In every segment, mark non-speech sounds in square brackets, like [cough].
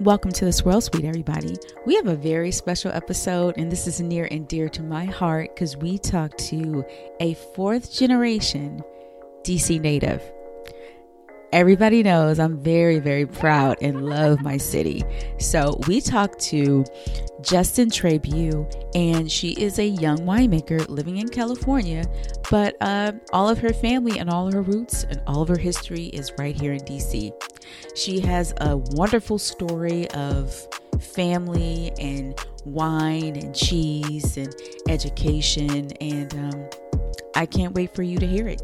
Welcome to the Swirl Suite, everybody. We have a very special episode, and this is near and dear to my heart because we talk to a fourth generation DC native. Everybody knows I'm very, very proud and love my city. So we talked to Justin Trabue, and she is a young winemaker living in California, but uh, all of her family and all of her roots and all of her history is right here in DC. She has a wonderful story of family and wine and cheese and education, and um, I can't wait for you to hear it.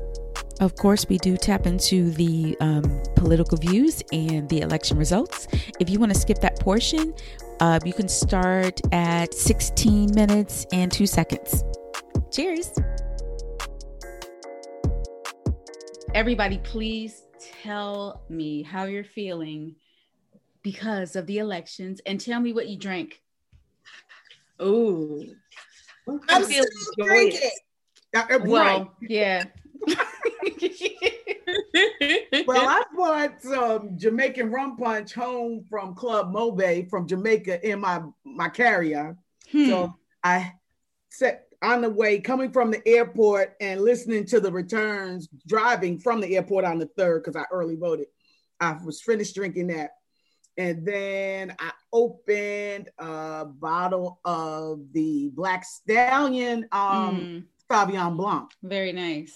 Of course, we do tap into the um, political views and the election results. If you want to skip that portion, uh, you can start at 16 minutes and two seconds. Cheers. Everybody, please tell me how you're feeling because of the elections and tell me what you drank. Oh, I'm still drinking. Well, yeah. Well, [laughs] I brought some Jamaican rum punch home from Club Mobay from Jamaica in my my carry-on. Hmm. So I set on the way coming from the airport and listening to the returns, driving from the airport on the third because I early voted. I was finished drinking that. And then I opened a bottle of the Black Stallion um, Mm, Sauvignon Blanc. very nice.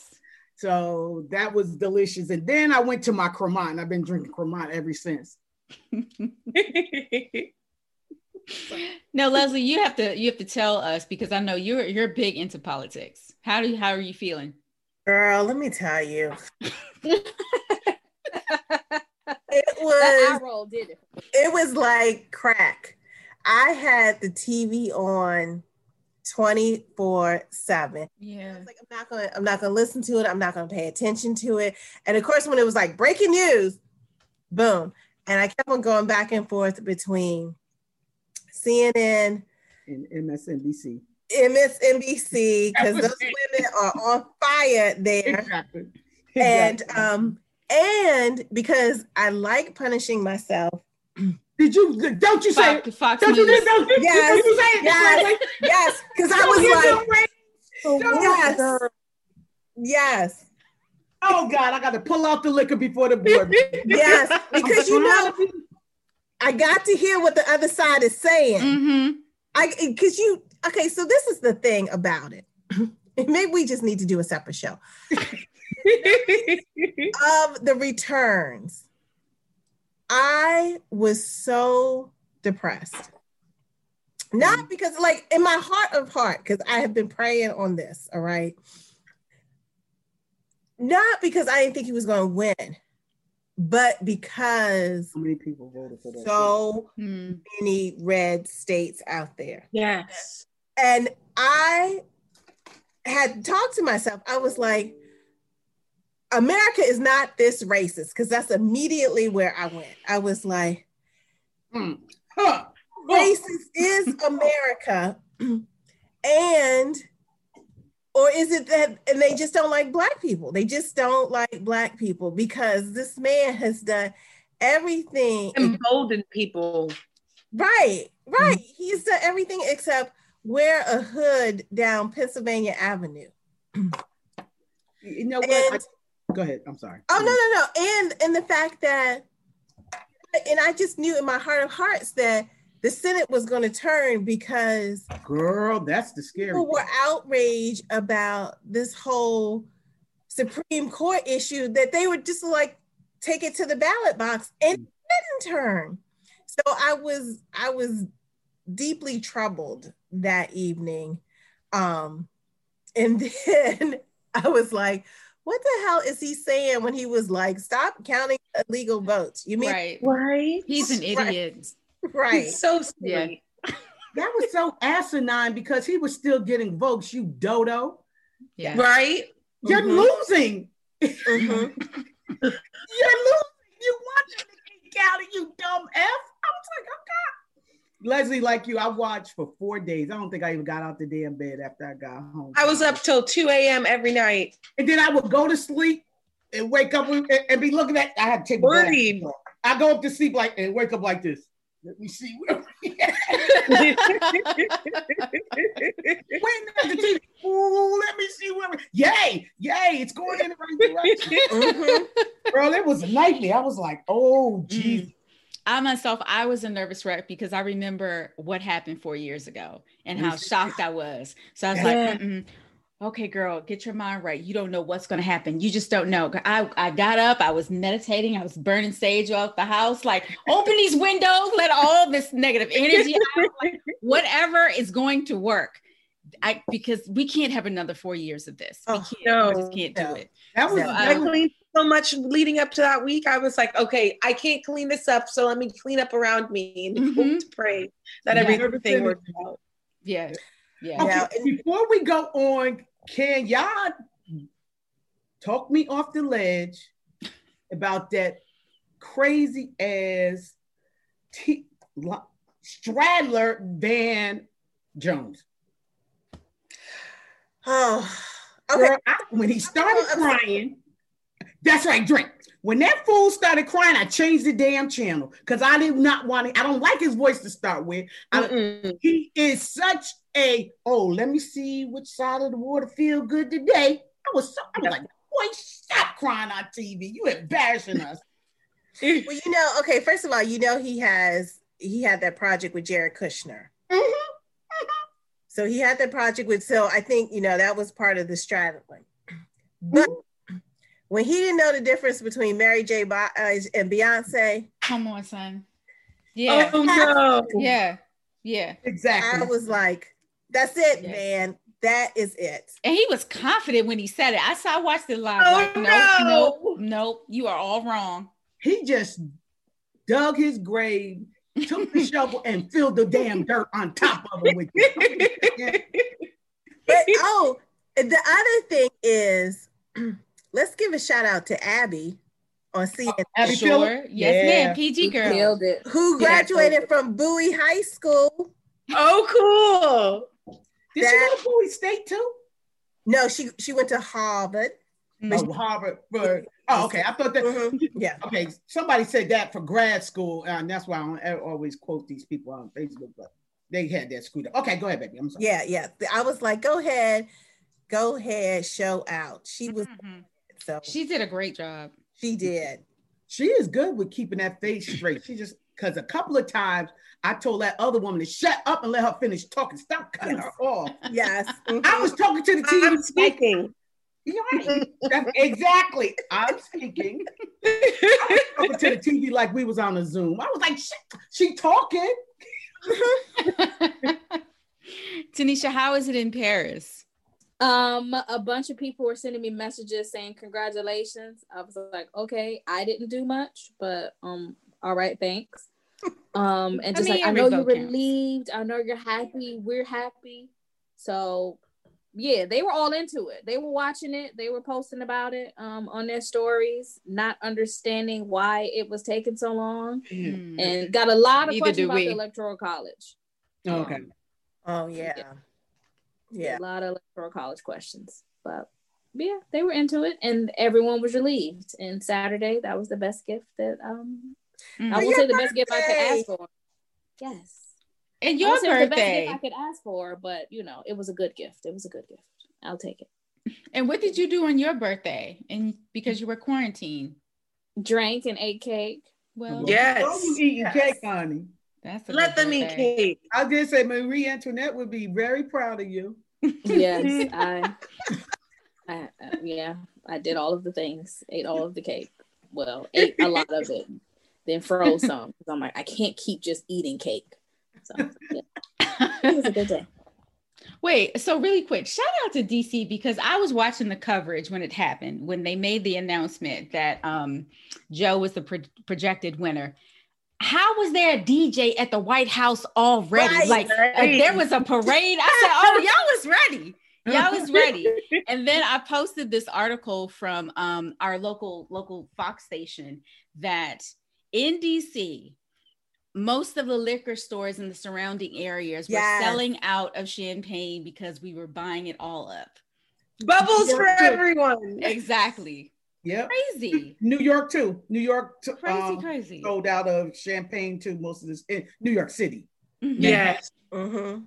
So that was delicious. And then I went to my Cremant. And I've been drinking Cremant ever since. [laughs] no, Leslie, you have to you have to tell us because I know you're you're big into politics. How do you, how are you feeling? Girl, let me tell you. [laughs] It was roll did it. it was like crack. I had the TV on 24 7 Yeah. I was like, I'm not gonna, I'm not gonna listen to it. I'm not gonna pay attention to it. And of course, when it was like breaking news, boom. And I kept on going back and forth between CNN, and MSNBC. MSNBC, because those women are on fire there. Exactly. And um, and because I like punishing myself. Did you don't you say Fox, Fox don't you, News. don't, you- Yes, don't you say it yes, like, Yes, because I was give like, them yes, yes, Oh God, I got to pull out the liquor before the board. [laughs] yes, because you know, I got to hear what the other side is saying. Mm-hmm. I because you okay, so this is the thing about it. [laughs] Maybe we just need to do a separate show [laughs] of the returns. I was so depressed. Not because, like, in my heart of heart, because I have been praying on this, all right. Not because I didn't think he was going to win, but because How many people voted for that? so Mm. many red states out there. Yes. And I had talked to myself. I was like, America is not this racist, because that's immediately where I went. I was like, Hmm. Huh. racist is [laughs] America. and or is it that and they just don't like black people? They just don't like black people because this man has done everything embolden people. Right, right. He's done everything except wear a hood down Pennsylvania Avenue. You know what? Go ahead. I'm sorry. Oh no, no, no. And and the fact that and I just knew in my heart of hearts that the Senate was going to turn because Girl, that's the scary. people were outraged about this whole Supreme Court issue that they would just like take it to the ballot box and it didn't turn. So I was I was deeply troubled that evening. Um and [laughs] then I was like, what the hell is he saying when he was like, stop counting illegal votes? You mean Right. Right? He's an idiot. [laughs] right? It's so Yeah. that was so asinine because he was still getting votes. You dodo, Yeah. Right? you're Mhm. losing. Mhm. [laughs] You're losing. You want them to kick out of you, dumb F. I was like, okay. Leslie, like you, I watched for four days. I don't think I even got out the damn bed after I got home. I was up till 2 a.m. every night. and then I would go to sleep and wake up and, and be looking at. I had to take Worried. I go up to sleep like and wake up like this. Let me see where we at. [laughs] Waiting at the TV. Ooh, let me see where we. Yay, yay! It's going in the right direction, [laughs] Mhm. bro. It was a nightmare. I was like, oh, geez. I myself, I was a nervous wreck because I remember what happened four years ago and how shocked I was. So I was Yeah. like, Mm-mm. okay, girl, get your mind right. You don't know what's going to happen. You just don't know. I, I got up, I was meditating, I was burning sage off the house, like, open these windows, let all this negative energy out. Like, [laughs] whatever is going to work. I because we can't have another four years of this. We Oh, can't. no, we just can't no. do it. That was. So, um, so much leading up to that week. I was like, okay, I can't clean this up, so let me clean up around me and Mhm. hope to pray that Yeah. everything works out. Yeah. Yeah. Okay, Yeah, before we go on, can y'all talk me off the ledge about that crazy ass T- Lo- Stradler Van Jones? [sighs] Oh, okay. Girl, I- when he started crying, that's right, drink. When that fool started crying, I changed the damn channel because I did not want to. I don't like his voice to start with. I, he is such a oh, let me see which side of the water feel good today. I was so I was like, boy, stop crying on TV. You embarrassing us. [laughs] Well, you know, okay. First of all, you know he has he had that project with Jared Kushner. Mhm. So he had that project with. So I think you know that was part of the strategy. But when he didn't know the difference between Mary J. Bi- uh, and Beyonce, Come on, son. Yeah. Oh no. Yeah. Yeah. Exactly. I was like, "That's it, Yeah. man. That is it." And he was confident when he said it. I saw, I watched it live. Oh, like, no. nope, nope, nope. You are all wrong. he just dug his grave, took the [laughs] shovel, and filled the damn dirt on top of it with it. [laughs] But oh, the other thing is, [clears throat] let's give a shout out to Abby on CNN, Abby sure. Phillip? Yes, Yeah. ma'am. PG girl. Killed it. who graduated from Bowie High School. Oh, cool. Did she go to Bowie State too? No, she she went to Harvard. Oh, Harvard. For, oh, okay. I thought that. Mhm. Yeah. Okay, somebody said that for grad school, and that's why I don't always quote these people on Facebook, but they had that screwed up. Okay, go ahead, baby. I'm sorry. Yeah, yeah. I was like, go ahead, go ahead, show out. She was Mhm. So She did a great job. she did. She is good with keeping that face straight. She just because a couple of times I told that other woman to shut up and let her finish talking. Stop cutting Yes. her off. Yes. I was talking to the TV. I'm speaking. You're right. That's- exactly. I'm speaking. I was talking to the TV like we was on a Zoom. I was like, she, she talking. [laughs] Tanisha, how is it in Paris? Um, a bunch of people were sending me messages saying congratulations. I was like, okay, I didn't do much, but um, all right, thanks. [laughs] Um, and I just mean, like I know you're counts. relieved, I know you're happy, we're happy. So yeah, they were all into it. They were watching it, they were posting about it um on their stories, not understanding why it was taking so long, Hmm. and got a lot of Neither questions about we. the electoral college. Okay. Um, Oh yeah. Yeah. Yeah. a lot of electoral college questions. But yeah, they were into it and everyone was relieved. And Saturday, that was the best gift that um Mm. I will say the best gift I could ask for. Yes. And I your would say it was the best birthday. gift I could ask for, but you know, it was a good gift. It was a good gift. I'll take it. And what did you do on your birthday? And because you were quarantined. Drank and ate cake. Well, Yes. Oh, you eating Yes. cake, honey. That's a Let them eat cake. I did say Marie Antoinette would be very proud of you. Yes, [laughs] I, I uh, yeah, I did all of the things. Ate all of the cake. Well, ate a lot of it. Then froze some. 'cause I'm like, I can't keep just eating cake. So yeah, it was a good day. Wait, so really quick, shout out to DC because I was watching the coverage when it happened, when they made the announcement that um, Joe was the pro- projected winner. How was there a DJ at the White House already? Right, like, right. like there was a parade. I said, "Oh, [laughs] y'all was ready. Y'all was ready." [laughs] And then I posted this article from um, our local local Fox station that in DC, most of the liquor stores in the surrounding areas were Yes. selling out of champagne because we were buying it all up. Bubbles for everyone. Exactly. Yep. Crazy. New York too. New York t- Crazy, um, crazy. sold out of champagne too. Most of this in New York City. Mhm. Yes. Mm-hmm.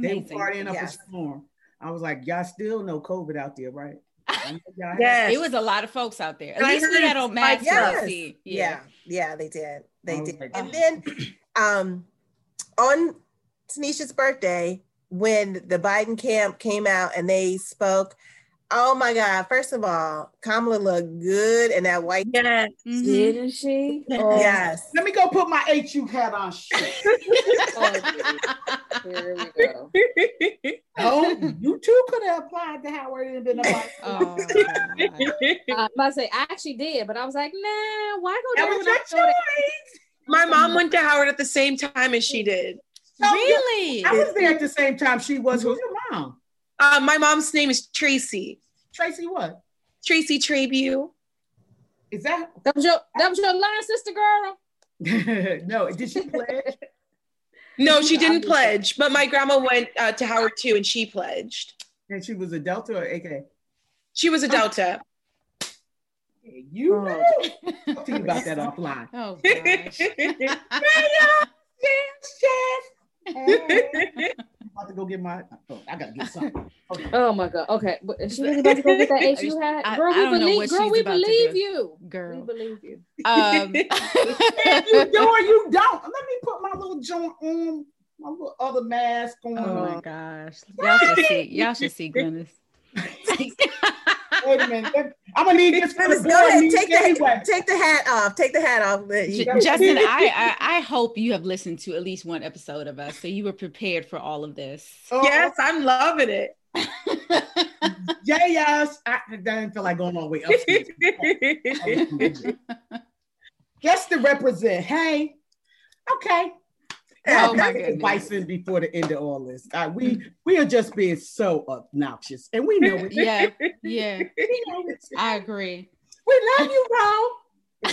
They were Amazing. partying up Yes. a storm. I was like, y'all still know COVID out there, right? [laughs] I know y'all have- Yes. It was a lot of folks out there. At And I least we had it's on masks. like- to Yes. see. Yeah. yeah, they did. They did. like, And then um on Tanisha's birthday, when the Biden camp came out and they spoke, oh my God, first of all, Kamala looked good in that white. Yes. Mhm. Didn't she? Oh, Yes. Let me go put my HU hat on. Shit. [laughs] Here we go. oh, you too could have applied to Howard and been a [laughs] Oh, God. I must say, I actually did, but I was like, nah, why go That there was when your can go choice. My mom went to Howard at the same time as she did. really? I was there at the same time she was. Who's your mom? Uh, my mom's name is Tracy. Tracy what? Tracy Trabue. Is that That was your that was your line sister girl. [laughs] no, did she pledge? No, she [laughs] didn't pledge, but my grandma went uh, to Howard too, and she pledged. And she was a Delta or AK? She was a Delta. You Oh. know. Talk to you about that [laughs] offline. Oh gosh. Yes, yes. Hey. I'm about to go get my. Oh, I gotta get something. Okay. Oh my god. Okay, but is she really about to go get that [laughs] HU hat? I- Girl, I we don't believe. what Girl, we believe do. you. We Girl. believe you. Um, If [laughs] you [laughs] do or you don't. Let me put my little joint on, my little other mask on. oh my gosh. Y'all should see. Y'all should see Glynis. Wait a minute. I'm gonna need this for the go ahead. meeting Take anyway. the, take the hat off. Take the hat off. Justin, I, I I hope you have listened to at least one episode of us, so you were prepared for all of this. Oh, yes, I'm loving it. [laughs] Yeah, yes. I, I didn't feel like going all the way upstairs. Just to [laughs] represent. Hey, okay. Oh, [laughs] my goodness. Bison before the end of all this. Uh, we we are just being so obnoxious, and we know it. yeah, [laughs] yeah, We know it. I agree. We love you, bro. [laughs]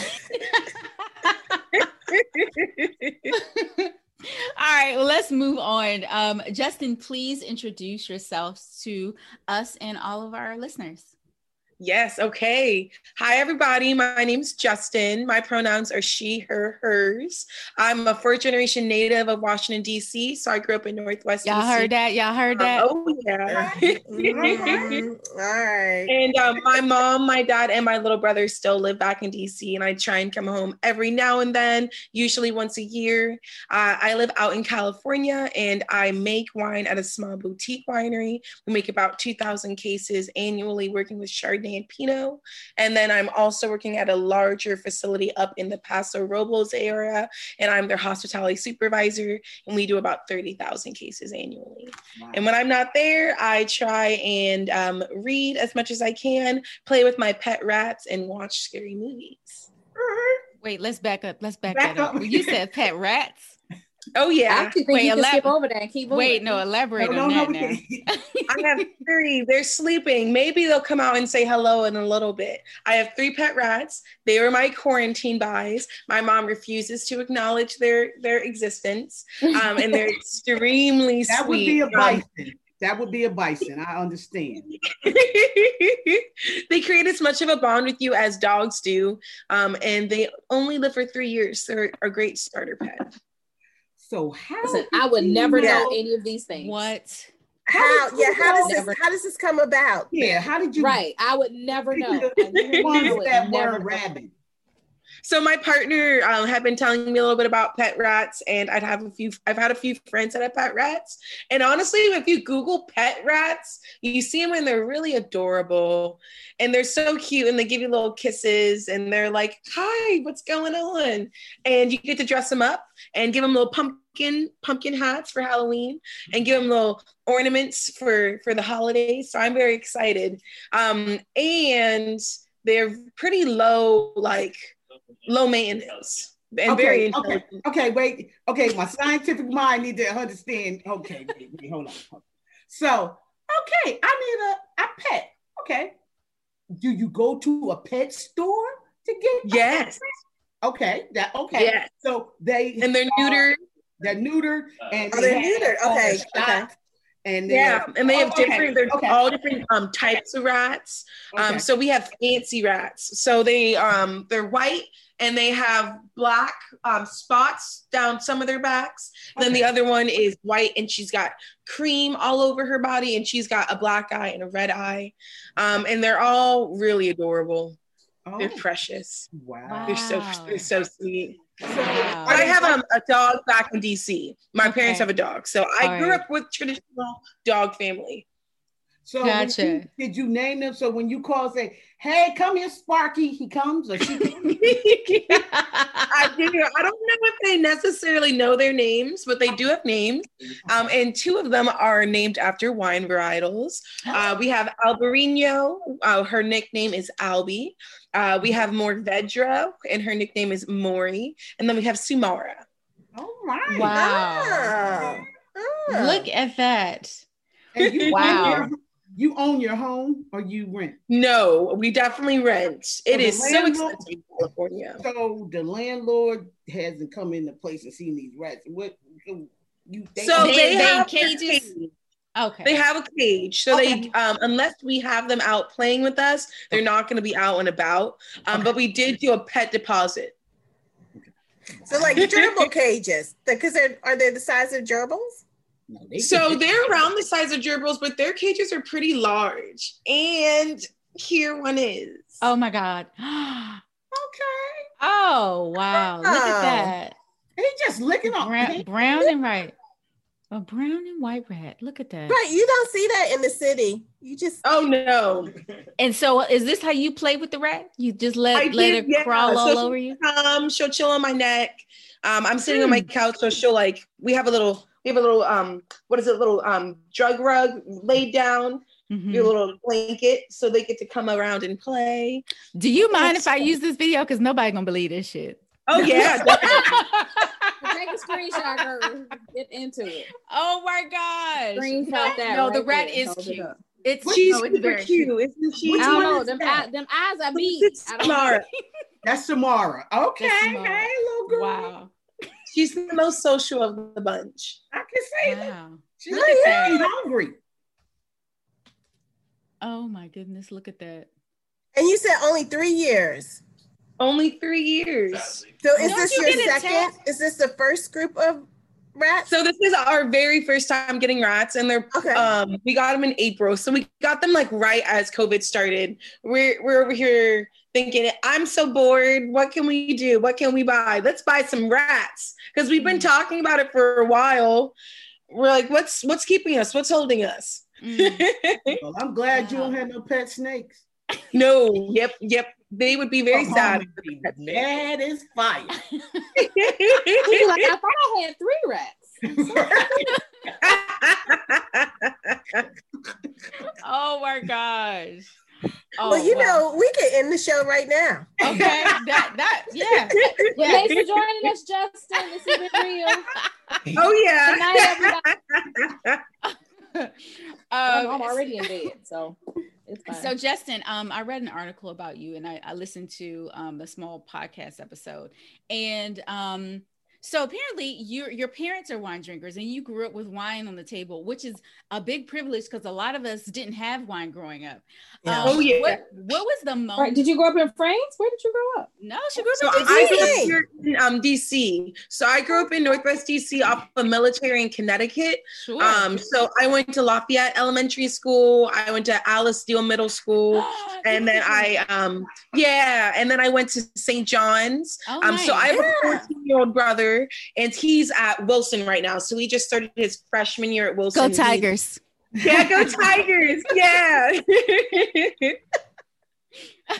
All right, well, let's move on. Um, Justin, please introduce yourselves to us and all of our listeners. Yes, okay. Hi, everybody. My name's Justin. My pronouns are she, her, hers. I'm a fourth generation native of Washington, D.C., so I grew up in Northwest Y'all DC. heard that? Y'all heard that? Oh, yeah. [laughs] Mhm. All right. And um, my mom, my dad, and my little brother still live back in DC, and I try and come home every now and then, usually once a year. Uh, I live out in California, and I make wine at a small boutique winery. We make about 2,000 cases annually, working with Chardonnay and Pinot. And then I'm also working at a larger facility up in the Paso Robles area, and I'm their hospitality supervisor, and we do about 30,000 cases annually. And when I'm not there, I try and um, read as much as I can, play with my pet rats, and watch scary movies. Wait, let's back up. Let's back, Back that up. up. You said pet rats. Oh I yeah, actually think Wait, you can skip over that and keep moving. Wait, no, elaborate No, on no, no, that we [laughs] now. I have three. They're sleeping. Maybe they'll come out and say hello in a little bit. I have three pet rats. They were my quarantine buys. My mom refuses to acknowledge their their existence, um, and they're [laughs] extremely That would be a Um, bison. That would be a bison. I understand. [laughs] they create as much of a bond with you as dogs do, um, and they only live for three years. They're a great starter pet. So how? Listen, I would never Yeah. know any of these things. What? How? did Yeah. How does know? this? How does this come about? Yeah. How did you? Right. I would never know. I The literally ones would that never were know. So my partner um, had been telling me a little bit about pet rats, and I'd have a few. I've had a few friends that have pet rats, and honestly, if you Google pet rats, you see them and they're really adorable, and they're so cute, and they give you little kisses, and they're like, "Hi, what's going on?" And you get to dress them up and give them little pumpkin pumpkin hats for Halloween, and give them little ornaments for for the holidays. So I'm very excited, um, and they're pretty low, like low maintenance. and okay, very okay, okay, wait. Okay, my scientific mind need to understand. Okay, wait, wait, hold on. So, okay, I need a, a pet. Okay. Do you go to a pet store to get Yes? Okay, that okay. yes, So they and they're neutered. They're neutered and Oh, they're neutered. all the Okay, And they're- Yeah, and they have Oh, okay, different. There's okay, all different um types of rats. Um, okay. so we have fancy rats. So they um they're white and they have black um spots down some of their backs. Then the other one is white and she's got cream all over her body and she's got a black eye and a red eye. Um, and they're all really adorable. Oh, They're precious. wow. They're so Wow. they're so sweet. Wow. I have um, a dog back in DC. My parents have a dog, so I All grew right. up with traditional dog family. So Gotcha. you- did you name them? So when you call, say, "Hey, come here, Sparky," he comes or she? [laughs] I do. I don't know if they necessarily know their names, but they do have names. Um, and two of them are named after wine varietals. [gasps] Uh, we have Albarino. Uh, her nickname is Albie. Uh, we have Mourvèdre, and her nickname is Maury. And then we have Samara. All right. Wow. Ah. Look at that. You [laughs] Wow. Own your, you own your home or you rent? No, we definitely rent. It the is so expensive in California. So the landlord hasn't come into place and seen these rats. What you think? So They- they, they have cages? cages. Okay. They have a cage, so Okay. they um, unless we have them out playing with us, they're not going to be out and about. Um, But we did do a pet deposit. So like gerbil cages, because they're are they the size of gerbils? No, they So they're around the size of gerbils, but their cages are pretty large. And here one is. oh my God. [gasps] okay. Oh wow. Look at Oh. that. He just licking off. Brown, brown and white. A brown and white rat. Look at that. Right, you don't see that in the city. You just Oh no! And so is this how you play with the rat? You just let I let did, it yeah. crawl all over you? Um, she'll chill on my neck. Um, I'm sitting on my couch, so she'll like. We have a little. We have a little. Um, what is it? A little um drug rug laid down. Mhm. Your little blanket, so they get to come around and play. Do you mind if I use this video? Because nobody gonna believe this shit. Oh yeah, [laughs] definitely. Take a screenshot, girl. Get into it. oh my gosh. Screenshot that. No, the right rat there. is Hold cute. up. It's She's no, it's super very cute, isn't she? I don't know. Them, that? eye, them eyes are beat. It's I don't Samara. [laughs] That's Samara. Okay. That's Samara. Hey, little girl. Wow. She's the most social of the bunch. I can say that. Wow. She's Look at that. hungry. Oh my goodness, look at that. and you said only three years. Only three years. So is Don't this you your second? Is this the first group of rats? So this is our very first time getting rats, and they're Okay. um we got them in April. So we got them like right as COVID started. We're we're over here thinking, I'm so bored. What can we do? What can we buy? Let's buy some rats because we've been talking about it for a while. We're like, what's what's keeping us? What's holding us? Mm. [laughs] Well, I'm glad you don't have no pet snakes. no, yep, yep. They would be very Come sad. home be Mad as fire. [laughs] Like, I thought I had three rats. [laughs] oh my gosh. Oh, well, you wow. know, we can end the show right now. Okay. That that yeah. Well, [laughs] thanks for joining us, Justin. This has been real. oh yeah. Good night, everybody. I'm, [laughs] Um, I'm already in bed, so it's fine. So Justin, um, I read an article about you, and I, I listened to um, a small podcast episode, and um, so apparently your your parents are wine drinkers, and you grew up with wine on the table, which is a big privilege because a lot of us didn't have wine growing up. Yeah. Um, Oh, yeah. What, what was the moment? right, did you grow up in France? Where did you grow up? No, she grew So up in I DC. grew up here in um, DC. So I grew up in Northwest DC off of Military in Connecticut. Sure. Um, so I went to Lafayette Elementary School. I went to Alice Deal Middle School. [gasps] And then I, um, yeah, and then I went to St. John's. Oh, Um, so I nice. have a 14 year old brother, and he's at Wilson right now. So he just started his freshman year at Wilson. go He- Tigers. yeah, go Tigers. [laughs] Yeah.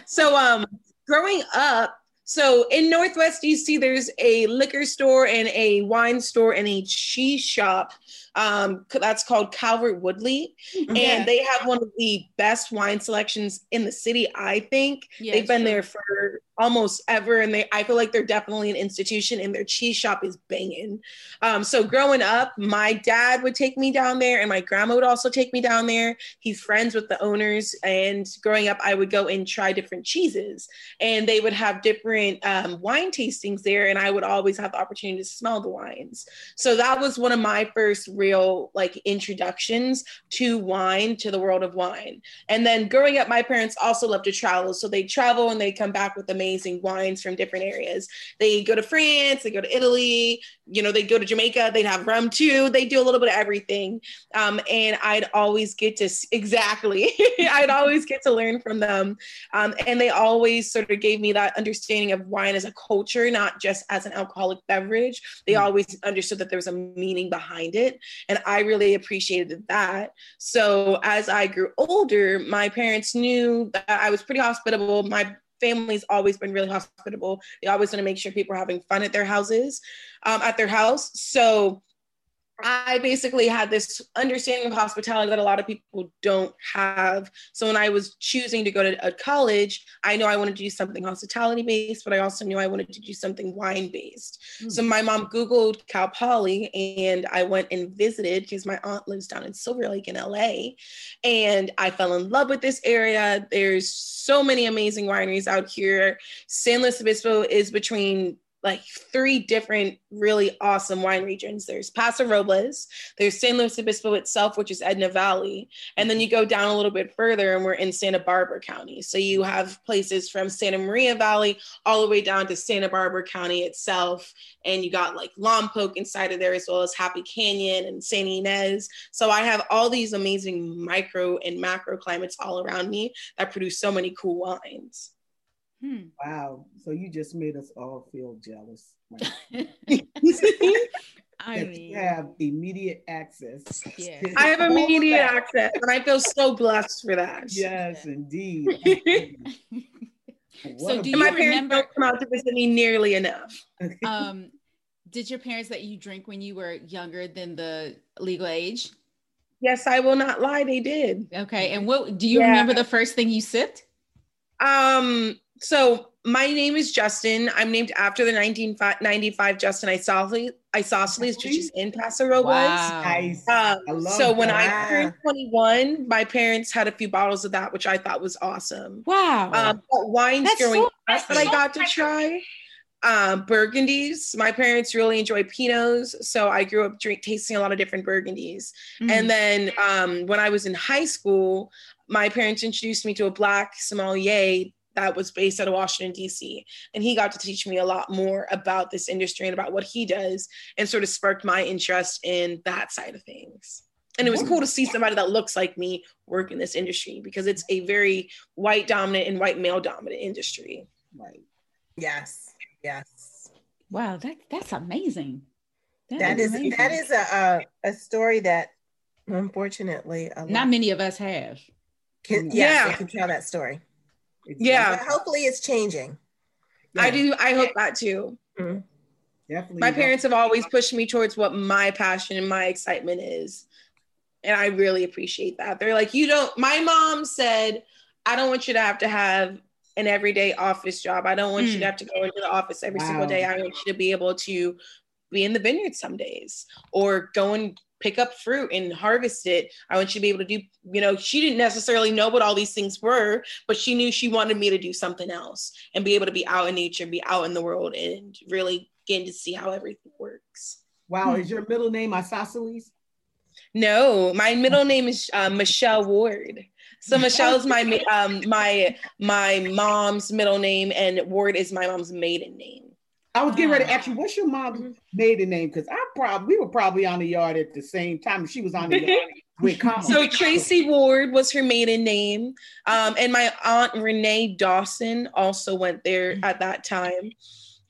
so um growing up, so in Northwest DC, there's a liquor store and a wine store and a cheese shop. Um, that's called Calvert Woodley, Yeah. and they have one of the best wine selections in the city. I think Yeah, they've been sure. there for almost ever, and they I feel like they're definitely an institution, and their cheese shop is banging. Um, so growing up, my dad would take me down there, and my grandma would also take me down there. He's friends with the owners, and growing up, I would go and try different cheeses, and they would have different um, wine tastings there, and I would always have the opportunity to smell the wines. So that was one of my first real like introductions to wine, to the world of wine. And then growing up, my parents also love to travel. So they travel and they come back with amazing wines from different areas. They go to France, they go to Italy, you know, they go to Jamaica, they'd have rum too. They do a little bit of everything. Um, and I'd always get to, exactly, [laughs] I'd always get to learn from them. Um, and they always sort of gave me that understanding of wine as a culture, not just as an alcoholic beverage. They always understood that there was a meaning behind it. And I really appreciated that. So as I grew older, my parents knew that I was pretty hospitable. My family's always been really hospitable. They always want to make sure people are having fun at their houses, um, at their house. So I basically had this understanding of hospitality that a lot of people don't have. So when I was choosing to go to a college, I know I wanted to do something hospitality based, but I also knew I wanted to do something wine based. Hmm. So my mom Googled Cal Poly and I went and visited because my aunt lives down in Silver Lake in LA. And I fell in love with this area. There's so many amazing wineries out here. San Luis Obispo is between like three different really awesome wine regions. There's Paso Robles, there's San Luis Obispo itself, which is Edna Valley, and then you go down a little bit further and we're in Santa Barbara County. So you have places from Santa Maria Valley all the way down to Santa Barbara County itself, and you got like Lompoc inside of there as well as Happy Canyon and Santa Ynez. So I have all these amazing micro and macro climates all around me that produce so many cool wines. Hmm. Wow. So you just made us all feel jealous. [laughs] Right? [laughs] [laughs] I mean, have immediate access. Yeah. to I have immediate access, and I feel so blessed for that. Yes, indeed. So What do And my parents remember- don't come out to visit me nearly enough. um, did your parents let you drink when you were younger than the legal age? Yes, I will not lie, they did. Okay. And what do you Yeah. remember the first thing you sipped? Um, so my name is Justin. I'm named after the 1995 Justin Isosceles, Isosceles which is in Paso Robles. nice. Um, I love so when. I turned 21, my parents had a few bottles of that, which I thought was awesome. Wow. Um, but wines That's growing so up that I got to try. Um, Burgundies. My parents really enjoy Pinots, so I grew up drink tasting a lot of different Burgundies. Mm. And then um, when I was in high school, my parents introduced me to a black sommelier that was based out of Washington, D.C. And he got to teach me a lot more about this industry and about what he does and sort of sparked my interest in that side of things. And it was cool to see somebody that looks like me work in this industry because it's a very white dominant and white male dominant industry. Right. Yes. Yes. wow. That that's amazing. That is amazing. that is a a, a story that unfortunately a not many of us have. can, Yeah. yes, they can tell that story. Yeah. But hopefully it's changing. I do. I hope that too. Definitely. My parents have always pushed me towards what my passion and my excitement is. And I really appreciate that. They're like, you don't, my mom said, I don't want you to have to have an everyday office job. I don't want you Mm. to have to go into the office every single day. I want you to be able to be in the vineyard some days or go and pick up fruit and harvest it. I want you to be able to do, you know, she didn't necessarily know what all these things were, but she knew she wanted me to do something else and be able to be out in nature, be out in the world and really getting to see how everything works. Wow. Is your middle name Isosceles? No, my middle name is uh, Michelle Ward. So Michelle's my um my my mom's middle name, and Ward is my mom's maiden name. I was getting ready to ask you, what's your mom's maiden name? Because I probably we were probably on the yard at the same time. She was on the yard [laughs] with. So Tracy Ward was her maiden name, um, and my aunt Renee Dawson also went there at that time.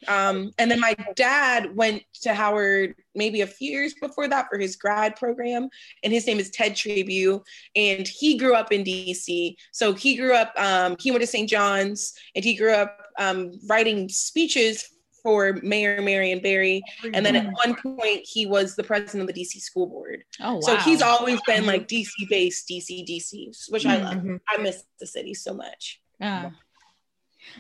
Um, and then my dad went to Howard maybe a few years before that for his grad program, and his name is Ted Trabue, and he grew up in DC. So he grew up, um, he went to St. John's, and he grew up um, writing speeches for Mayor Marion Barry. And then at one point, he was the president of the DC school board. Oh, wow. So he's always been like DC based, DC, DC, which I love. Mhm. I miss the city so much. Yeah.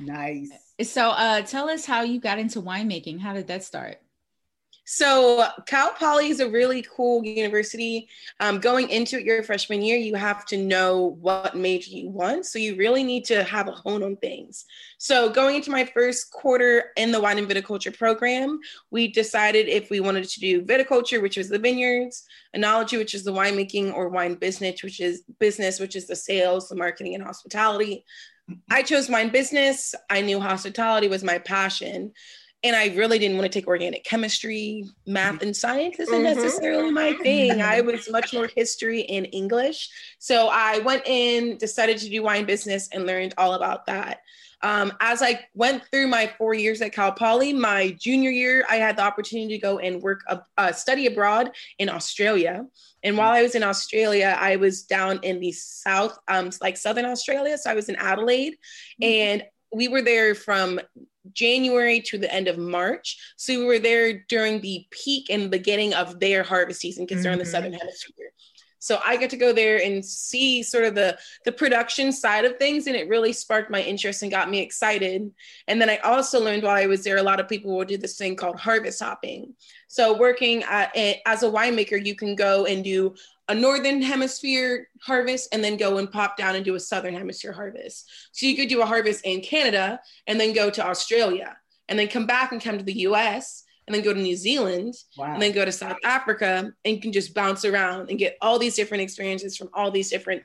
Nice. So, uh, tell us how you got into winemaking. How did that start? So Cal Poly is a really cool university. Um, going into it your freshman year, you have to know what major you want. So you really need to have a hone on things. So going into my first quarter in the wine and viticulture program, we decided if we wanted to do viticulture, which is the vineyards, enology, which is the winemaking or wine business, which is business, which is the sales, the marketing, and hospitality. I chose wine business. I knew hospitality was my passion and I really didn't want to take organic chemistry, math, and science isn't Mhm. necessarily my thing. I was much more history and English. So I went in, decided to do wine business, and learned all about that. Um, as I went through my four years at Cal Poly, my junior year, I had the opportunity to go and work, a, uh, study abroad in Australia. And while I was in Australia, I was down in the south, um, like southern Australia. So I was in Adelaide, and we were there from January to the end of March. So we were there during the peak and beginning of their harvest season because they're in the mm-hmm. southern hemisphere. So I get to go there and see sort of the the production side of things, and it really sparked my interest and got me excited. And then I also learned while I was there, a lot of people will do this thing called harvest hopping. So working at, as a winemaker, you can go and do a northern hemisphere harvest and then go and pop down and do a southern hemisphere harvest. So you could do a harvest in Canada and then go to Australia and then come back and come to the US and then go to New Zealand Wow. and then go to South Africa and you can just bounce around and get all these different experiences from all these different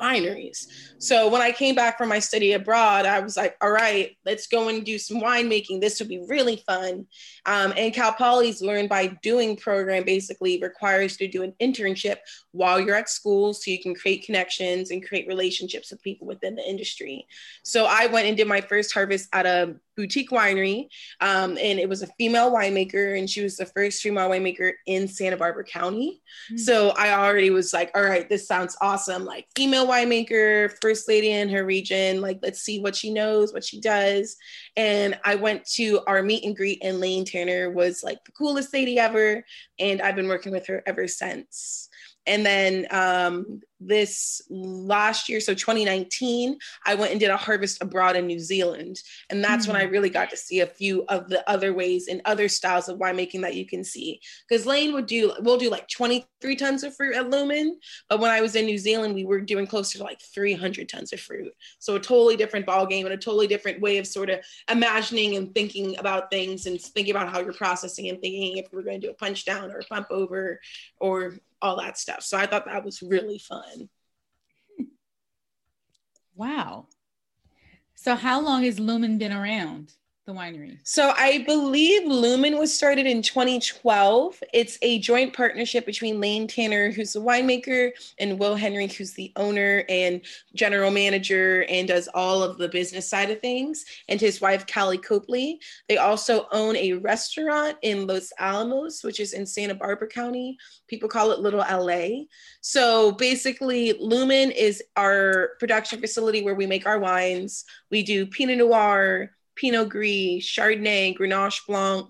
wineries. So when I came back from my study abroad, I was like, all right, let's go and do some winemaking. This would be really fun. Um, and Cal Poly's Learn by Doing program basically requires you to do an internship while you're at school so you can create connections and create relationships with people within the industry. So I went and did my first harvest at a boutique winery, um, and it was a female winemaker, and she was the first female winemaker in Santa Barbara County. Mm. So I already was like, all right, this sounds awesome. Like female winemaker, first lady in her region. Like, let's see what she knows, what she does. And I went to our meet and greet, and Lane Tanner was like the coolest lady ever. And I've been working with her ever since. And then um, this last year, so 2019, I went and did a harvest abroad in New Zealand. And that's when I mm. really got to see a few of the other ways and other styles of winemaking that you can see. Because Lane would do, we'll do like 23 tons of fruit at Lumen. But when I was in New Zealand, we were doing closer to like 300 tons of fruit. So a totally different ball game and a totally different way of sort of imagining and thinking about things and thinking about how you're processing and thinking if we're going to do a punch down or a pump over or all that stuff. So I thought that was really fun. Wow. So, how long has Lumen been around, the winery? So I believe Lumen was started in 2012. It's a joint partnership between Lane Tanner, who's the winemaker, and Will Henry, who's the owner and general manager and does all of the business side of things, and his wife, Kali Kopley. They also own a restaurant in Los Alamos, which is in Santa Barbara County. People call it Little LA. So basically, Lumen is our production facility where we make our wines. We do Pinot Noir, Pinot Gris, Chardonnay, Grenache Blanc.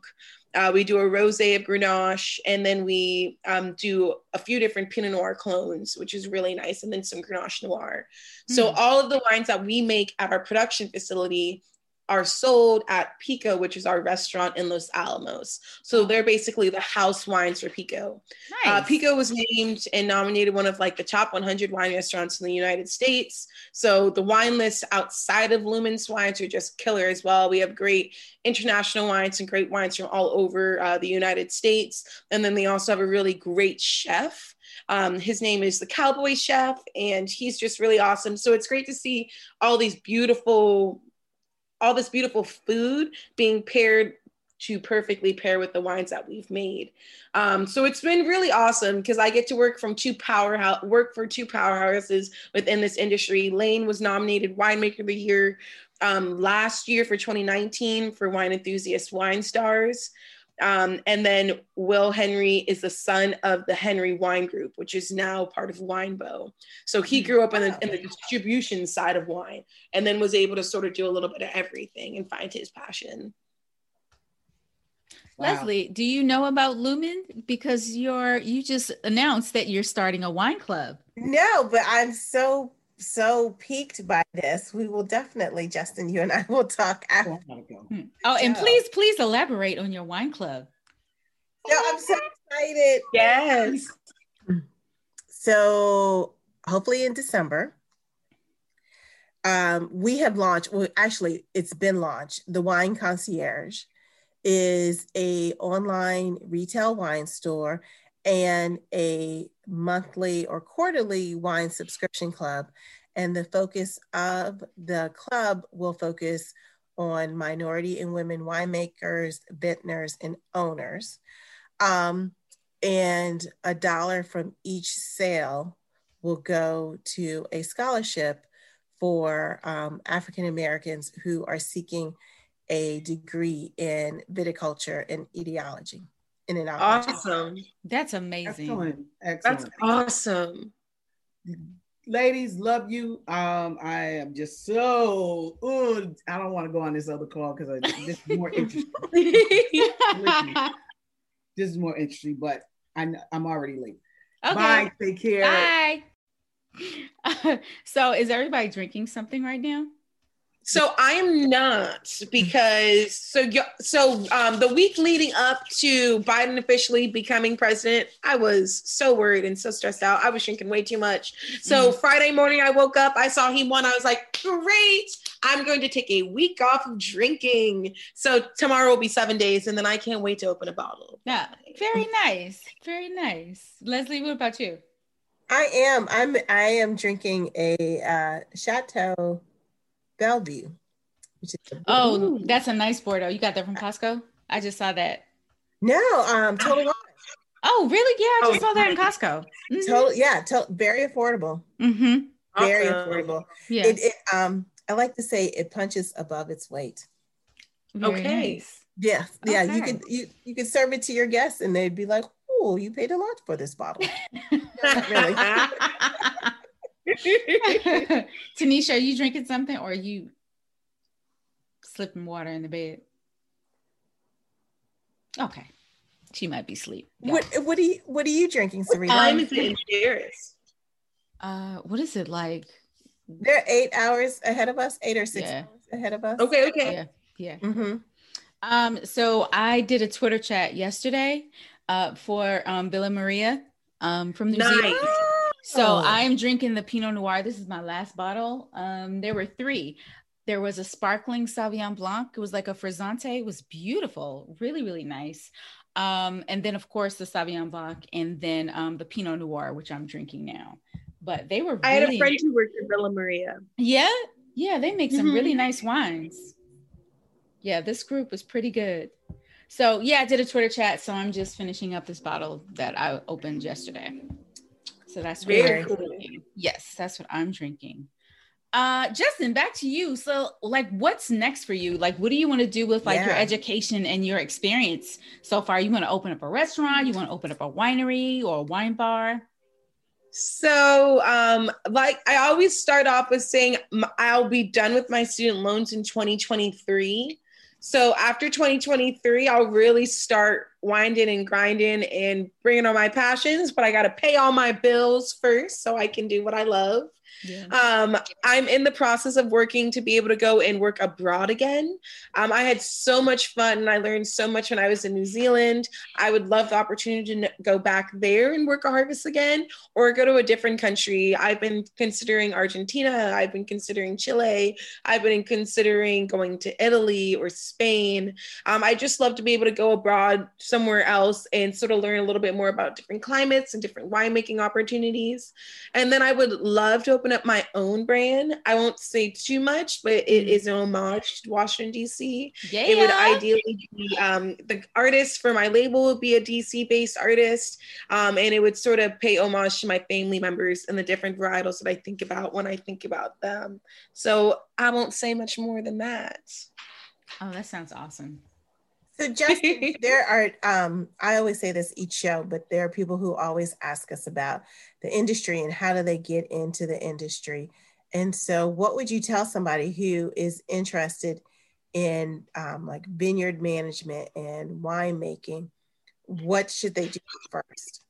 Uh, we do a rosé of Grenache, and then we um, do a few different Pinot Noir clones, which is really nice, and then some Grenache Noir. So Hmm. all of the wines that we make at our production facility are sold at Pico, which is our restaurant in Los Alamos. So they're basically the house wines for Pico. Uh, Pico was named and nominated one of like the top 100 wine restaurants in the United States. So the wine list outside of Lumen's wines are just killer as well. We have great international wines and great wines from all over uh, the United States. And then they also have a really great chef. Um, his name is the Cowboy Chef, and he's just really awesome. So it's great to see all these beautiful, all this beautiful food being paired to perfectly pair with the wines that we've made. Um, so it's been really awesome because I get to work from two powerhouse work for two powerhouses within this industry. Lane was nominated Winemaker of the Year um, last year for 2019 for Wine Enthusiast Wine Stars. Um, and then Will Henry is the son of the Henry Wine Group, which is now part of Winebow. So he grew up in the, in the distribution side of wine and then was able to sort of do a little bit of everything and find his passion. Wow. Leslie, do you know about Lumen? Because you're you just announced that you're starting a wine club. No, but I'm so so piqued by this. We will definitely, Justin, you and I will talk after. Oh, I gotta go. Hmm. Oh, and Yeah. please, please elaborate on your wine club. So I'm so excited. Yes. So hopefully in December, um, we have launched. Well, actually, it's been launched. The Wine Concierge is a online retail wine store and a monthly or quarterly wine subscription club. And the focus of the club will focus on minority and women winemakers, vintners, and owners. Um, and a dollar from each sale will go to a scholarship for um, African Americans who are seeking a degree in viticulture and enology. In an Awesome. That's amazing. Excellent. That's awesome. Ladies, love you. Um, I am just so ooh, I don't want to go on this other call because this is more interesting. [laughs] [laughs] This is more interesting, but I, I'm already late. Okay. Bye. Take care. Bye. [laughs] so, is everybody drinking something right now? So I am not because so so um, the week leading up to Biden officially becoming president, I was so worried and so stressed out. I was drinking way too much. So Friday morning, I woke up, I saw he won. I was like, great! I'm going to take a week off of drinking. So tomorrow will be seven days, and then I can't wait to open a bottle. Yeah. Very nice. Very nice. Leslie, what about you? I am. I'm. I am drinking a uh, Chateau Bellevue, which is a Oh, that's a nice Bordeaux. You got that from Costco? I just saw that. no, um, total wine. Oh, really? Yeah, I just Oh, saw that in Costco. Mhm. Total, yeah, to, very affordable. Mhm. Very Awesome. affordable. Yeah. It, it, um, I like to say it punches above its weight. Very Okay. nice. Yeah, yeah. You could you you could serve it to your guests, and they'd be like, "Oh, you paid a lot for this bottle." [laughs] Not really. [laughs] [laughs] Tanisha, are you drinking something or are you slipping water in the bed? Okay. She might be asleep. Yeah. What what are you what are you drinking, Serena? Time is it in Paris? Uh, what is it like? They're eight hours ahead of us, eight or six Yeah. hours ahead of us. Okay, okay. Yeah, yeah. hmm Um, so I did a Twitter chat yesterday uh, for um, Villa Maria um, from New Nice. Zealand. So Oh. I am drinking the Pinot Noir. This is my last bottle. Um, there were three. There was a sparkling Sauvignon Blanc. It was like a Frizzante. It was beautiful, really, really nice. Um, and then of course the Sauvignon Blanc, and then um, the Pinot Noir, which I'm drinking now. But they were. Really, I had a friend who worked at Villa Maria. Yeah, yeah, they make some Mhm. really nice wines. Yeah, this group was pretty good. So yeah, I did a Twitter chat. So I'm just finishing up this bottle that I opened yesterday. So that's what Very cool. Yes, that's what I'm drinking. Uh Justin, back to you. So like what's next for you? Like what do you want to do with like your education and your experience so far? You want to open up a restaurant, you want to open up a winery or a wine bar? So, um, like I always start off with saying I'll be done with my student loans in 2023. So after 2023, I'll really start winding and grinding and bringing on my passions. But I got to pay all my bills first so I can do what I love. Yeah. Um, I'm in the process of working to be able to go and work abroad again. Um, I had so much fun and I learned so much when I was in New Zealand. I would love the opportunity to go back there and work a harvest again or go to a different country. I've been considering Argentina, I've been considering Chile, I've been considering going to Italy or Spain. Um, I just love to be able to go abroad somewhere else and sort of learn a little bit more about different climates and different winemaking opportunities. And then I would love to open up my own brand. I won't say too much, but it is an homage to Washington, D.C. Yeah. It would ideally be um, the artist for my label would be a DC based artist. Um, and it would sort of pay homage to my family members and the different varietals that I think about when I think about them. So I won't say much more than that. oh, that sounds awesome. So Justin, [laughs] there are um I always say this each show, but there are people who always ask us about the industry and how do they get into the industry. And so what would you tell somebody who is interested in um, like vineyard management and winemaking, what should they do first?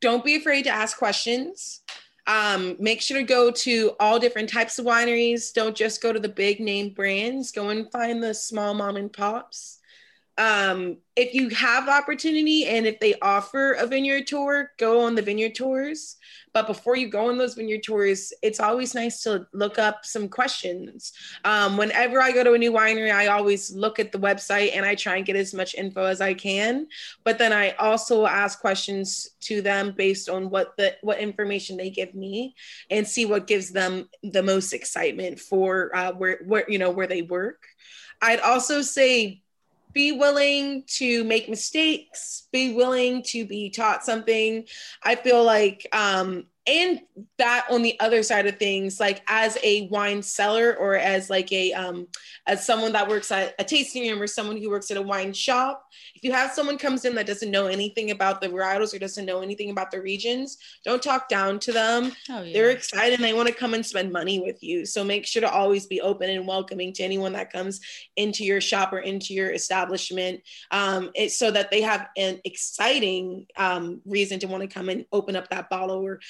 Don't be afraid to ask questions. Um, make sure to go to all different types of wineries. Don't just go to the big name brands. Go and find the small mom and pops. Um, if you have opportunity and if they offer a vineyard tour, go on the vineyard tours. But before you go on those vineyard tours, it's always nice to look up some questions. Um, whenever I go to a new winery, I always look at the website and I try and get as much info as I can. But then I also ask questions to them based on what the what information they give me and see what gives them the most excitement for uh, where where you know where they work. I'd also say be willing to make mistakes be willing to be taught something. I feel like um and that on the other side of things like as a wine seller or as like a um as someone that works at a tasting room or someone who works at a wine shop if you have someone comes in that doesn't know anything about the varietals or doesn't know anything about the regions don't talk down to them oh, yeah. they're excited and they want to come and spend money with you so make sure to always be open and welcoming to anyone that comes into your shop or into your establishment um it's so that they have an exciting um reason to want to come and open up that bottle or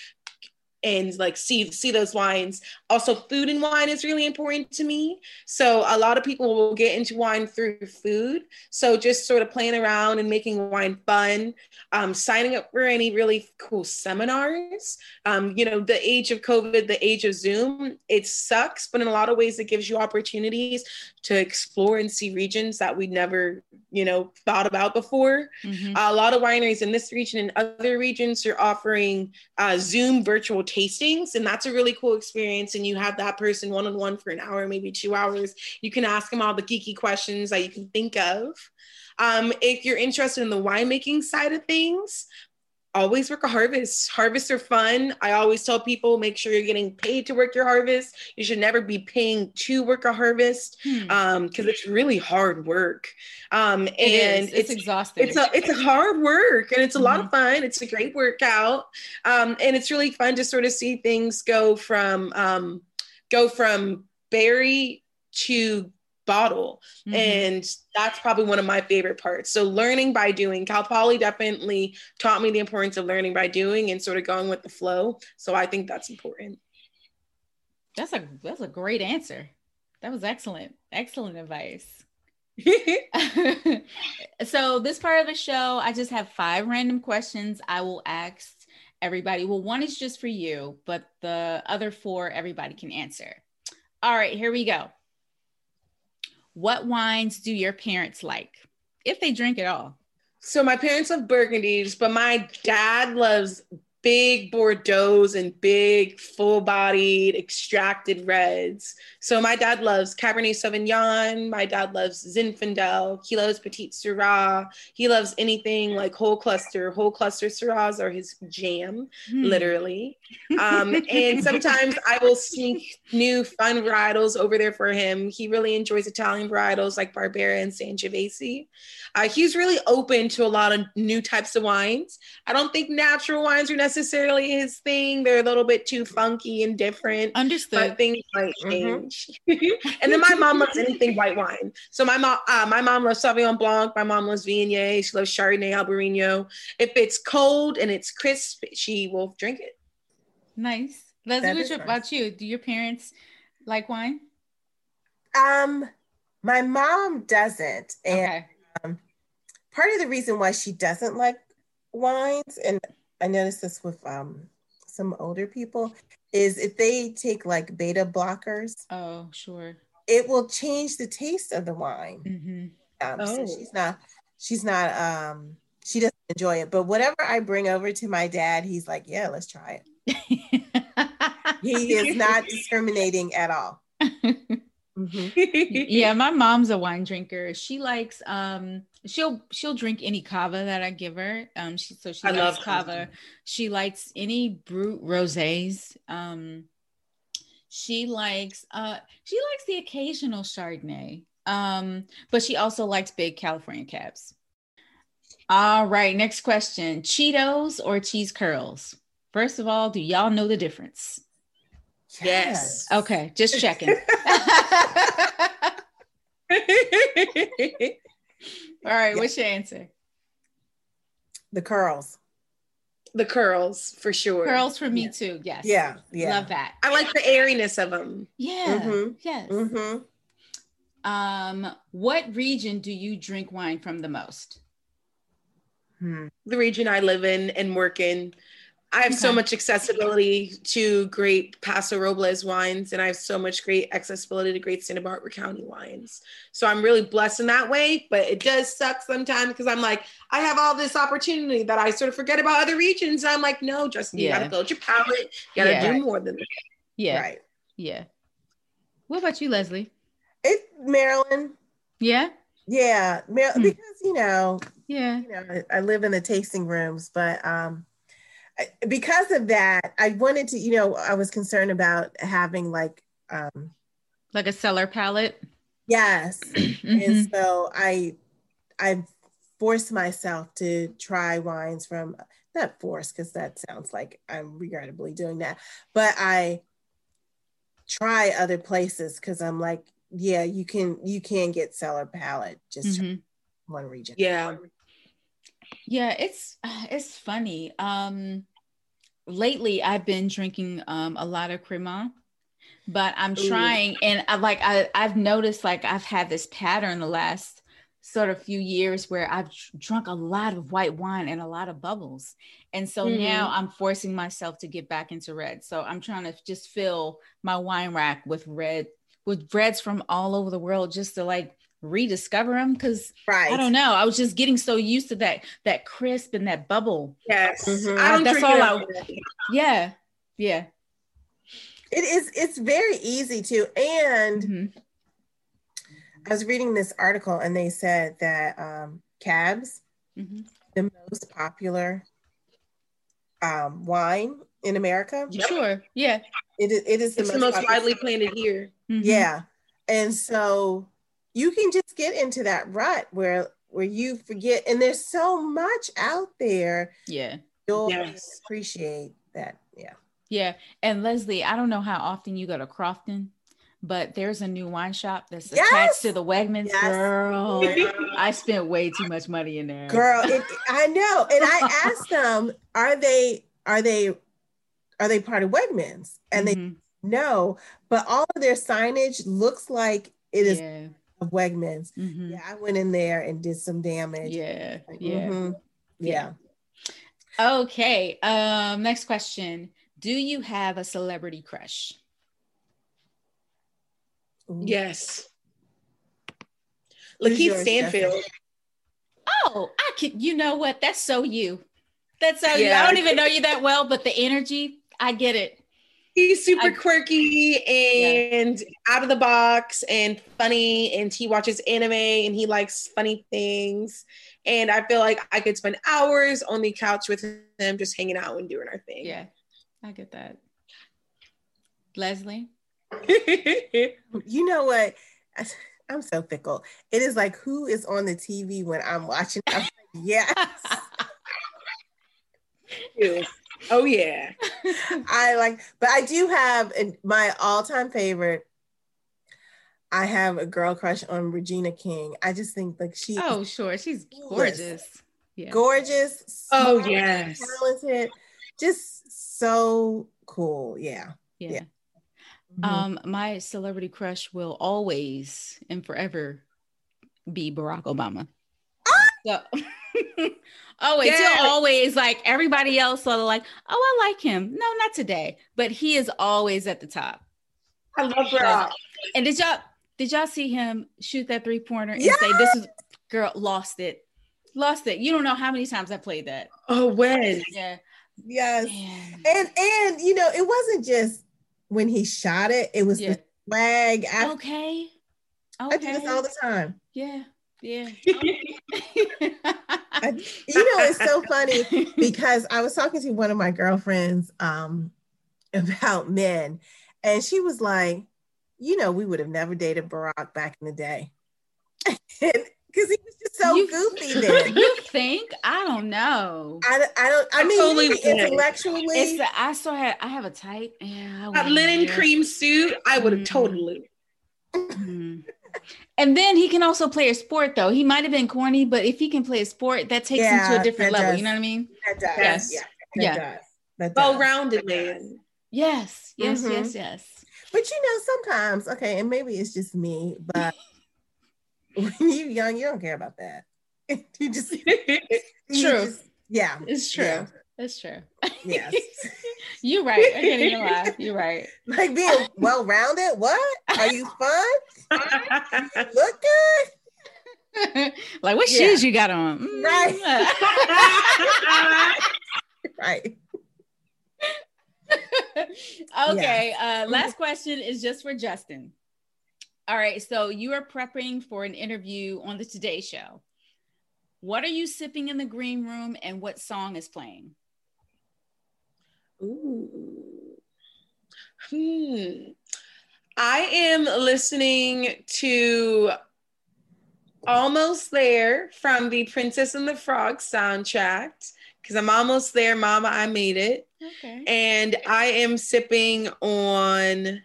and like see see those wines. Also food and wine is really important to me. So a lot of people will get into wine through food. So just sort of playing around and making wine fun um, signing up for any really cool seminars. Um, you know the age of covid the age of zoom it sucks but in a lot of ways it gives you opportunities to explore and see regions that we never you know thought about before. Mm-hmm. uh, a lot of wineries in this region and other regions are offering uh, zoom virtual tastings and that's a really cool experience and you have that person one-on-one for an hour maybe two hours. You can ask them all the geeky questions that you can think of. Um, if you're interested in the winemaking side of things always work a harvest. Harvests are fun. I always tell people make sure you're getting paid to work your harvest. You should never be paying to work a harvest because hmm. um, it's really hard work. Um, and it's, it's, exhausting. It's a it's a hard work and it's a mm-hmm. lot of mm-hmm. fun. It's a great workout. Um, and it's really fun to sort of see things go from um, go from berry to bottle. Mm-hmm. And that's probably one of my favorite parts. So learning by doing, Cal Poly definitely taught me the importance of learning by doing and sort of going with the flow. So I think that's important. That's a that's a great answer. That was excellent. Excellent advice. [laughs] so this part of the show, I just have five random questions I will ask everybody. Well, one is just for you, but the other four everybody can answer. All right, here we go. What wines do your parents like, if they drink at all? So my parents love Burgundies, but my dad loves big Bordeaux's and big full bodied extracted reds. So my dad loves Cabernet Sauvignon. My dad loves Zinfandel. He loves Petite Syrah. He loves anything like whole cluster. Whole cluster Syrahs are his jam, hmm. literally. Um, and sometimes I will sneak new fun varietals over there for him. He really enjoys Italian varietals like Barbera and Sangiovese. Uh, he's really open to a lot of new types of wines. I don't think natural wines are necessarily his thing. They're a little bit too funky and different. Understood. But things might mm-hmm. change. Mm-hmm. [laughs] and then my mom loves anything white wine. So my mom, uh, my mom loves Sauvignon Blanc. My mom loves Viognier. She loves Chardonnay, Albarino. If it's cold and it's crisp, she will drink it. Nice. Leslie, what about you? Do your parents like wine? Um, my mom doesn't, and okay um, part of the reason why she doesn't like wines, and I noticed this with um, some older people, is if they take like beta blockers. Oh, sure. It will change the taste of the wine. Mm-hmm. Um, oh. So she's not. She's not. Um, she doesn't enjoy it. But whatever I bring over to my dad, he's like, "Yeah, let's try it." [laughs] he is not discriminating at all. [laughs] Mm-hmm. [laughs] yeah, my mom's a wine drinker. She likes um she'll she'll drink any cava that I give her. Um she so she I loves cava. She likes any brut rosés. Um she likes uh she likes the occasional Chardonnay. Um but she also likes big California cabs. All right, next question. Cheetos or cheese curls? First of all, do y'all know the difference? Yes. Okay, just checking. [laughs] [laughs] All right, Yeah. what's your answer? The curls. the curls for sure. Curls for me Yeah. too. Yes. Yeah, yeah. Love that. I like the airiness of them. Yeah. Mhm. Yes. Mm-hmm. Um, what region do you drink wine from the most? Hmm. The region I live in and work in, I have so much accessibility to great Paso Robles wines, and I have so much great accessibility to great Santa Barbara County wines. So I'm really blessed in that way. But it does suck sometimes because I'm like, I have all this opportunity that I sort of forget about other regions. And I'm like, no, Justin, you gotta build your palate. You gotta Yeah. do more than that. Yeah. Right. Yeah. What about you, Leslie? It's Maryland. Yeah. Yeah, Mar- Hmm. because you know, Yeah. you know, I, I live in the tasting rooms, but um, I- because of that, I wanted to, you know, I was concerned about having like, um, Like a cellar palette. yes, Mhm. [clears throat] and so I, I forced myself to try wines from not forced because that sounds like I'm regrettably doing that, but I try other places because I'm like, yeah, you can you can get cellar palette just try Mhm. one region. Yeah. Yeah, it's it's funny. Um lately I've been drinking um a lot of Cremant, but I'm Ooh. trying and I like I I've noticed like I've had this pattern the last sort of few years where I've drunk a lot of white wine and a lot of bubbles. And so Mhm. now I'm forcing myself to get back into red. So I'm trying to just fill my wine rack with red with reds from all over the world just to like rediscover them because Right. I don't know. I was just getting so used to that that crisp and that bubble. Yes. Mhm. I don't That's all I- Yeah. Yeah. It is. It's very easy to. And Mhm. I was reading this article, and they said that um, cabs, Mhm. the most popular um, wine in America. Yep. Sure. Yeah. It is. It is the It's most, the most widely planted here. Mhm. Yeah, and so you can just get into that rut where where you forget, and there's so much out there. Yeah. You'll Yes. appreciate that. Yeah. Yeah. And Leslie, I don't know how often you go to Crofton, but there's a new wine shop that's Yes! attached to the Wegmans. Yes. Girl, [laughs] I spent way too much money in there. girl it, i know and i [laughs] asked them are they are they are they part of wegmans and they Mhm. know but all of their signage looks like it is yeah. Of wegmans Mhm. yeah i went in there and did some damage Yeah. Yeah. Mhm. yeah Okay. Um, next question. Do you have a celebrity crush? Ooh. Yes. Who's Lakeith yours, Stanfield. Oh, I could, you know what? That's so you. That's so you. I don't even know you that well, but the energy, I get it. He's super I- quirky and out of the box and funny, and he watches anime and he likes funny things. And I feel like I could spend hours on the couch with him, just hanging out and doing our thing. Yeah, I get that. Leslie? [laughs] you know what [laughs] i'm so fickle it is like who is on the tv when i'm watching I'm like, [laughs] yes oh yeah. [laughs] I like, but I do have an, my all-time favorite. I have a girl crush on Regina King. I just think like she oh, sure. She's gorgeous. Yeah. gorgeous, Oh smart, yes. talented, just so cool. Yeah. Yeah. Yeah. Mhm. Um, my celebrity crush will always and forever be Barack Obama. So [laughs] oh, Yes. he'll always like everybody else sort of like, oh, I like him. No, not today, but he is always at the top. I love Barack. And did y'all did y'all see him shoot that three pointer and Yes! say, "This is girl lost it, lost it." You don't know how many times I played that. Oh when? Yeah, yes. man. And and you know, it wasn't just when he shot it, it was Yeah. the swag. I, Okay. I do this all the time. Yeah. Yeah. [laughs] I, [laughs] you know, it's so funny because I was talking to one of my girlfriends um, about men, and she was like, "You know, we would have never dated Barack back in the day, [laughs] because he was just so You- goofy [laughs] then." you think? I don't know. I, I don't. I I mean, totally intellectually, It's the, I still had I have a type. Yeah, I linen cream suit, I would have Mhm. totally. Mhm. And then he can also play a sport though. He might have been corny, but if he can play a sport, that takes him to a different level. does. You know what I mean? That does. Yes. Yeah. Yeah. That does. That. Well-rounded man. Yes, yes, Mhm. yes, yes. But you know, sometimes, okay, and maybe it's just me, but [laughs] when you're young, you don't care about that. [laughs] You just, [laughs] you True. just- yeah. It's true. Yeah. It's true. Yes. [laughs] You're right. I can't even lie. [laughs] You're right. Like being well rounded. What? Are you fun? [laughs] Look good? like what Yeah. shoes you got on? Mm. Right. okay. Uh, last question is just for Justin. All right. So you are prepping for an interview on the Today Show. What are you sipping in the green room and what song is playing? Ooh. Hmm. I am listening to Almost There from the Princess and the Frog soundtrack because I'm almost there, Mama. I made it. Okay. And I am sipping on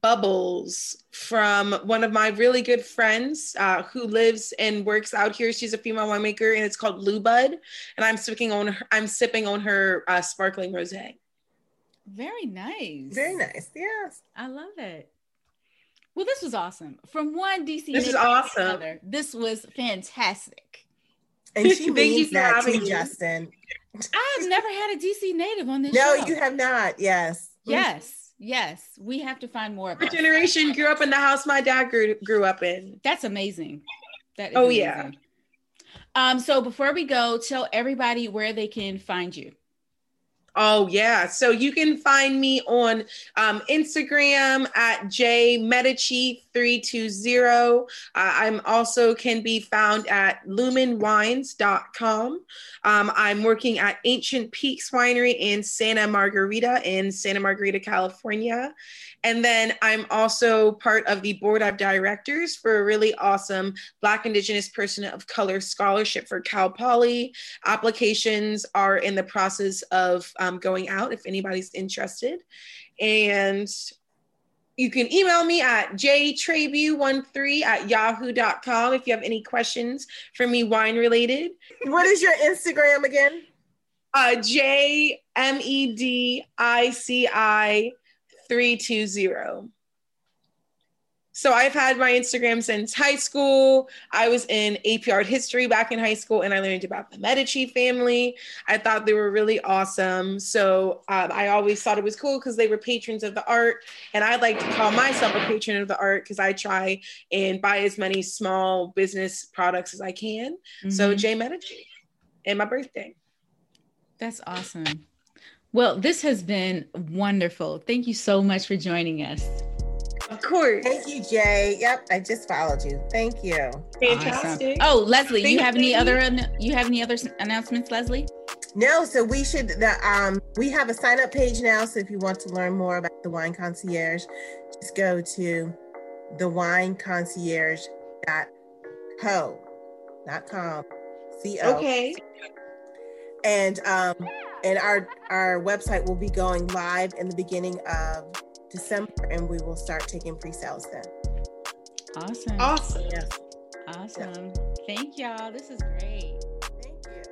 bubbles from one of my really good friends uh, who lives and works out here. She's a female winemaker, and it's called Blue Bud. And I'm sipping on her. I'm sipping on her uh, sparkling rosé. Very nice. Very nice. Yes. I love it. Well, this was awesome. From one DC This is awesome. another, This was fantastic. And she [laughs] Thank you means for that having too, me. Justin. I've never had a DC native on this No, show. you have not. Yes. Yes, yes. We have to find more Our generation grew up in the house my dad grew grew up in. That's amazing. That is Oh, amazing. yeah. Um, so before we go, tell everybody where they can find you. Oh yeah. So you can find me on um, Instagram at jmedici320. Uh, I'm also can be found at lumenwines.com. Um, I'm working at Ancient Peaks Winery in Santa Margarita in Santa Margarita, California. And then I'm also part of the board of directors for a really awesome Black Indigenous Person of Color Scholarship for Cal Poly applications are in the process of um, going out if anybody's interested. And you can email me at jtrabu13 at yahoo.com if you have any questions for me wine related. What is your Instagram again? Uh, J M E D I C I 320. So I've had my Instagram since high school. I was in AP Art History back in high school, and I learned about the Medici family. I thought they were really awesome. So um, I always thought it was cool because they were patrons of the art, and I'd like to call myself a patron of the art because I try and buy as many small business products as I can. So Mhm. J Medici, and my birthday. that's awesome. Well, this has been wonderful. Thank you so much for joining us. Of course, Thank you, Jay. Yep, I just followed you. Thank you. fantastic. Oh, Leslie, you Thank have any other you have any other announcements, Leslie? No, so we should the um we have a sign up page now. So if you want to learn more about the wine concierge, just go to the wine concierge.co dot com. C O. Okay. And um and our our website will be going live in the beginning of December and we will start taking pre-sales then. Awesome. Awesome. Yes. Awesome. Thank y'all. This is great. Thank you.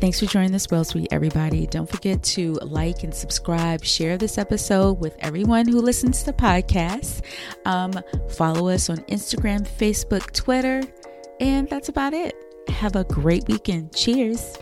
Thanks for joining this Swirl Suite, everybody. Don't forget to like and subscribe, share this episode with everyone who listens to podcasts. Um, follow us on Instagram, Facebook, Twitter, and that's about it. Have a great weekend. Cheers.